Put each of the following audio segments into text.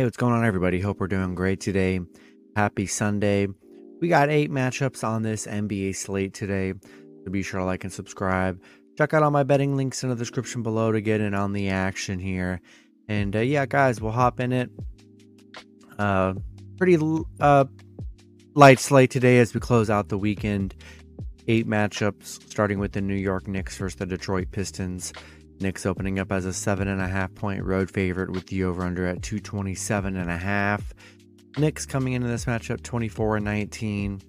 Hey, what's going on, everybody? Hope we're doing great today. Happy Sunday. We got eight matchups on this NBA slate today. So be sure to like and subscribe. Check out all my betting links in the description below to get in on the action here. And uh, yeah, guys, we'll hop in it. Uh, pretty uh, light slate today as we close out the weekend. Eight matchups, starting with the New York Knicks versus the Detroit Pistons. Knicks opening up as a seven and a half point road favorite with the over under at 227 and a half. Knicks coming into this matchup 24 and 19.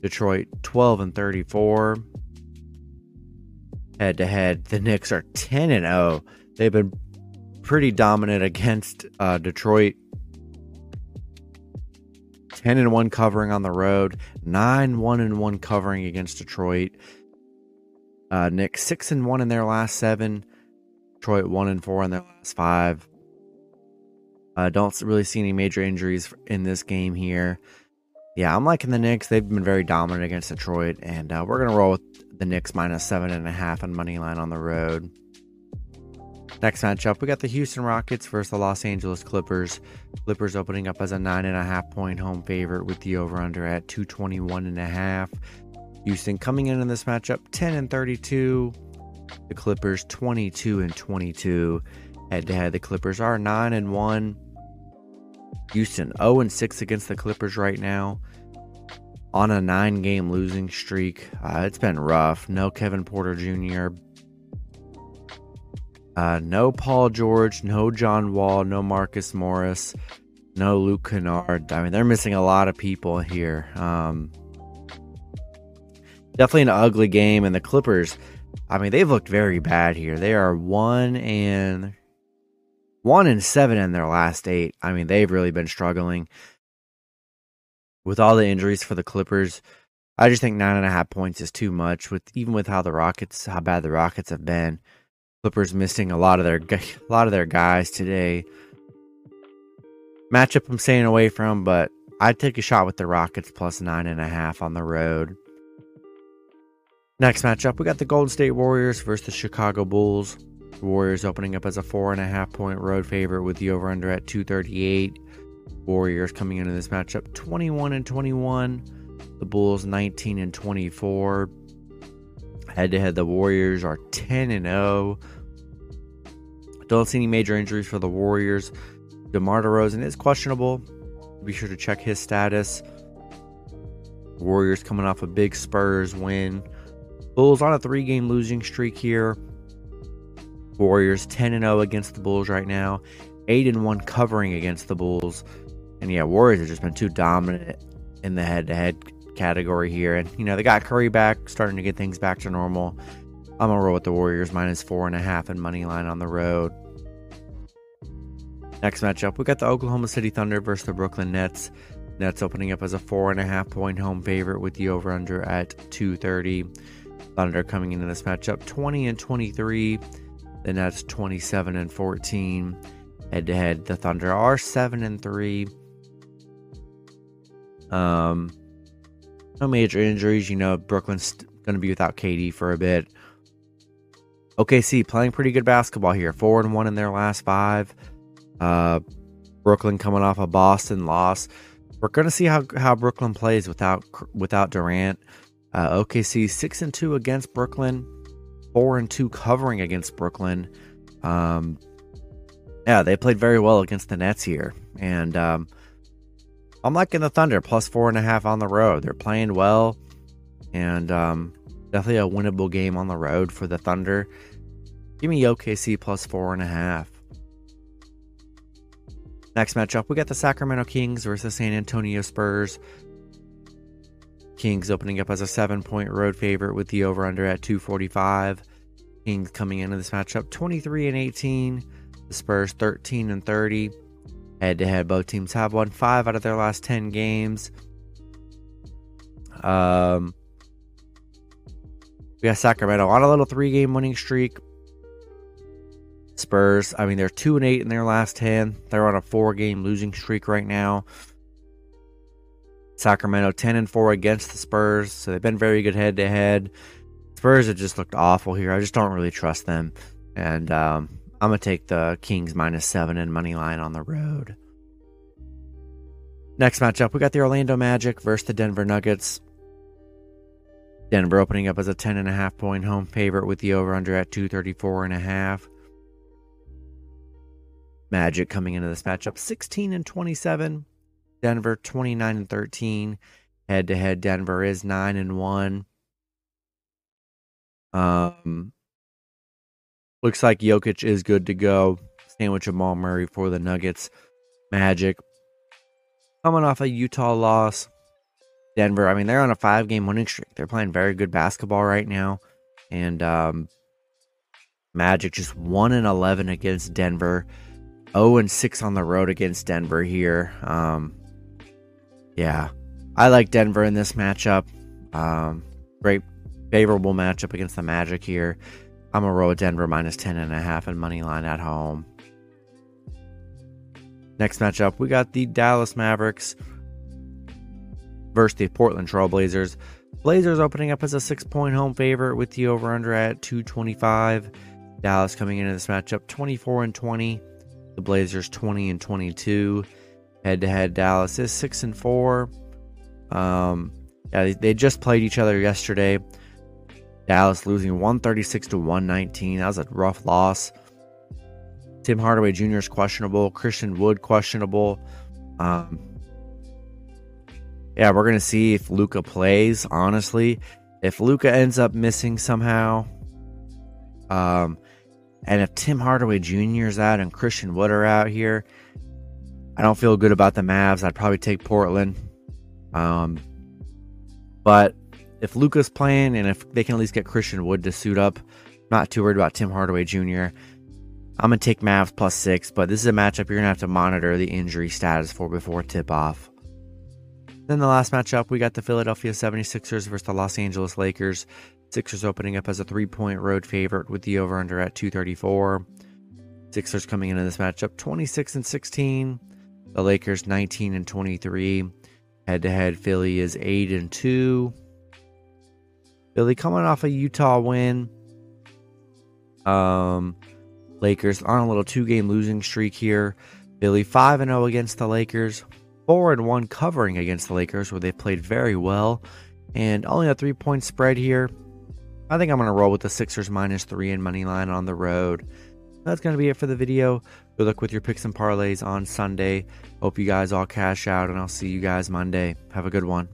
Detroit 12 and 34. Head to head, the Knicks are 10 and 0. They've been pretty dominant against uh, Detroit. 10 and 1 covering on the road, 9 1 and 1 covering against Detroit. Uh, six and one in their last seven. Detroit one and four in their last five. Uh, don't really see any major injuries in this game here. Yeah, I'm liking the Knicks. They've been very dominant against Detroit, and uh, we're gonna roll with the Knicks minus seven and a half on money line on the road. Next matchup, we got the Houston Rockets versus the Los Angeles Clippers. Clippers opening up as a nine and a half point home favorite with the over under at 221 and a half. Houston coming in in this matchup 10 and 32. The Clippers 22 and 22. Head to head, the Clippers are 9 and 1. Houston 0 and 6 against the Clippers right now. On a nine game losing streak. Uh, it's been rough. No Kevin Porter Jr. Uh, no Paul George, no John Wall, no Marcus Morris, no Luke Kennard. I mean, they're missing a lot of people here. Um, definitely an ugly game. And the Clippers, I mean, they've looked very bad here. They are one and one and seven in their last eight. I mean, they've really been struggling with all the injuries for the Clippers. I just think nine and a half points is too much. With even with how the Rockets, how bad the Rockets have been, Clippers missing a lot of their a lot of their guys today. Matchup I'm staying away from, but I'd take a shot with the Rockets plus nine and a half on the road. Next matchup, we got the Golden State Warriors versus the Chicago Bulls. The Warriors opening up as a four and a half point road favorite with the over under at 238. Warriors coming into this matchup 21 and 21. The Bulls 19 and 24. Head to head, the Warriors are 10 and 0. Don't see any major injuries for the Warriors. DeMar DeRozan is questionable. Be sure to check his status. Warriors coming off a big Spurs win. Bulls on a three game losing streak here. Warriors 10 and 0 against the Bulls right now, 8 and 1 covering against the Bulls. And yeah, Warriors have just been too dominant in the head to head category here. And, you know, they got Curry back, starting to get things back to normal. I'm going to roll with the Warriors minus 4.5 and money line on the road. Next matchup, we got the Oklahoma City Thunder versus the Brooklyn Nets. Nets opening up as a 4.5 point home favorite with the over under at 230. Thunder coming into this matchup 20 and 23. The Nets 27 and 14. Head to head, the Thunder are 7 and 3. Um, no major injuries. You know, Brooklyn's going to be without KD for a bit. OKC playing pretty good basketball here. 4 and 1 in their last five. Uh, Brooklyn coming off a Boston loss. We're going to see how, how Brooklyn plays without without Durant. Uh, OKC six and two against Brooklyn, four and two covering against Brooklyn. Um, yeah, they played very well against the Nets here, and um, I'm liking the Thunder plus four and a half on the road. They're playing well, and um, definitely a winnable game on the road for the Thunder. Give me OKC plus four and a half. Next matchup, we got the Sacramento Kings versus San Antonio Spurs. Kings opening up as a seven point road favorite with the over under at 245. Kings coming into this matchup 23 and 18. The Spurs 13 and 30. Head to head, both teams have won five out of their last 10 games. Um, we got Sacramento on a little three game winning streak. Spurs, I mean, they're 2 and 8 in their last 10. They're on a four game losing streak right now. Sacramento 10 and 4 against the Spurs, so they've been very good head to head. Spurs have just looked awful here. I just don't really trust them. And um, I'm going to take the Kings minus 7 and money line on the road. Next matchup, we got the Orlando Magic versus the Denver Nuggets. Denver opening up as a 10.5 point home favorite with the over under at 234.5. Magic coming into this matchup 16 and 27. Denver 29 and 13. Head to head, Denver is 9 and 1. Um, looks like Jokic is good to go. Sandwich Jamal Murray for the Nuggets. Magic coming off a Utah loss. Denver, I mean, they're on a five game winning streak. They're playing very good basketball right now. And um, Magic just 1 and 11 against Denver. 0 and 6 on the road against Denver here. Um, yeah, I like Denver in this matchup. Um, great, favorable matchup against the Magic here. I'm a roll Denver minus 10 and a half and money line at home. Next matchup, we got the Dallas Mavericks versus the Portland Trailblazers. Blazers opening up as a six point home favorite with the over under at 225. Dallas coming into this matchup 24 and 20. The Blazers 20 and 22. Head to head, Dallas is 6 and 4. Um, yeah, they just played each other yesterday. Dallas losing 136 to 119. That was a rough loss. Tim Hardaway Jr. is questionable. Christian Wood questionable. Um, yeah, we're gonna see if Luka plays. Honestly, if Luka ends up missing somehow, um, and if Tim Hardaway Jr. is out and Christian Wood are out here, I don't feel good about the Mavs. I'd probably take Portland. Um, but if Luka's playing and if they can at least get Christian Wood to suit up, not too worried about Tim Hardaway Jr. I'm gonna take Mavs plus six, but this is a matchup you're gonna have to monitor the injury status for before tip off. Then the last matchup, we got the Philadelphia 76ers versus the Los Angeles Lakers. Sixers opening up as a three point road favorite with the over under at 234. Sixers coming into this matchup 26 and 16. The Lakers 19 and 23. Head to head, Philly is 8 and 2. Philly coming off a Utah win. Um, Lakers on a little two game losing streak here. Philly 5 and 0 against the Lakers four and one covering against the Lakers, where they played very well, and only a three point spread here. I think I'm going to roll with the Sixers minus three and money line on the road. That's going to be it for the video. Good luck with your picks and parlays on Sunday. Hope you guys all cash out, and I'll see you guys Monday. Have a good one.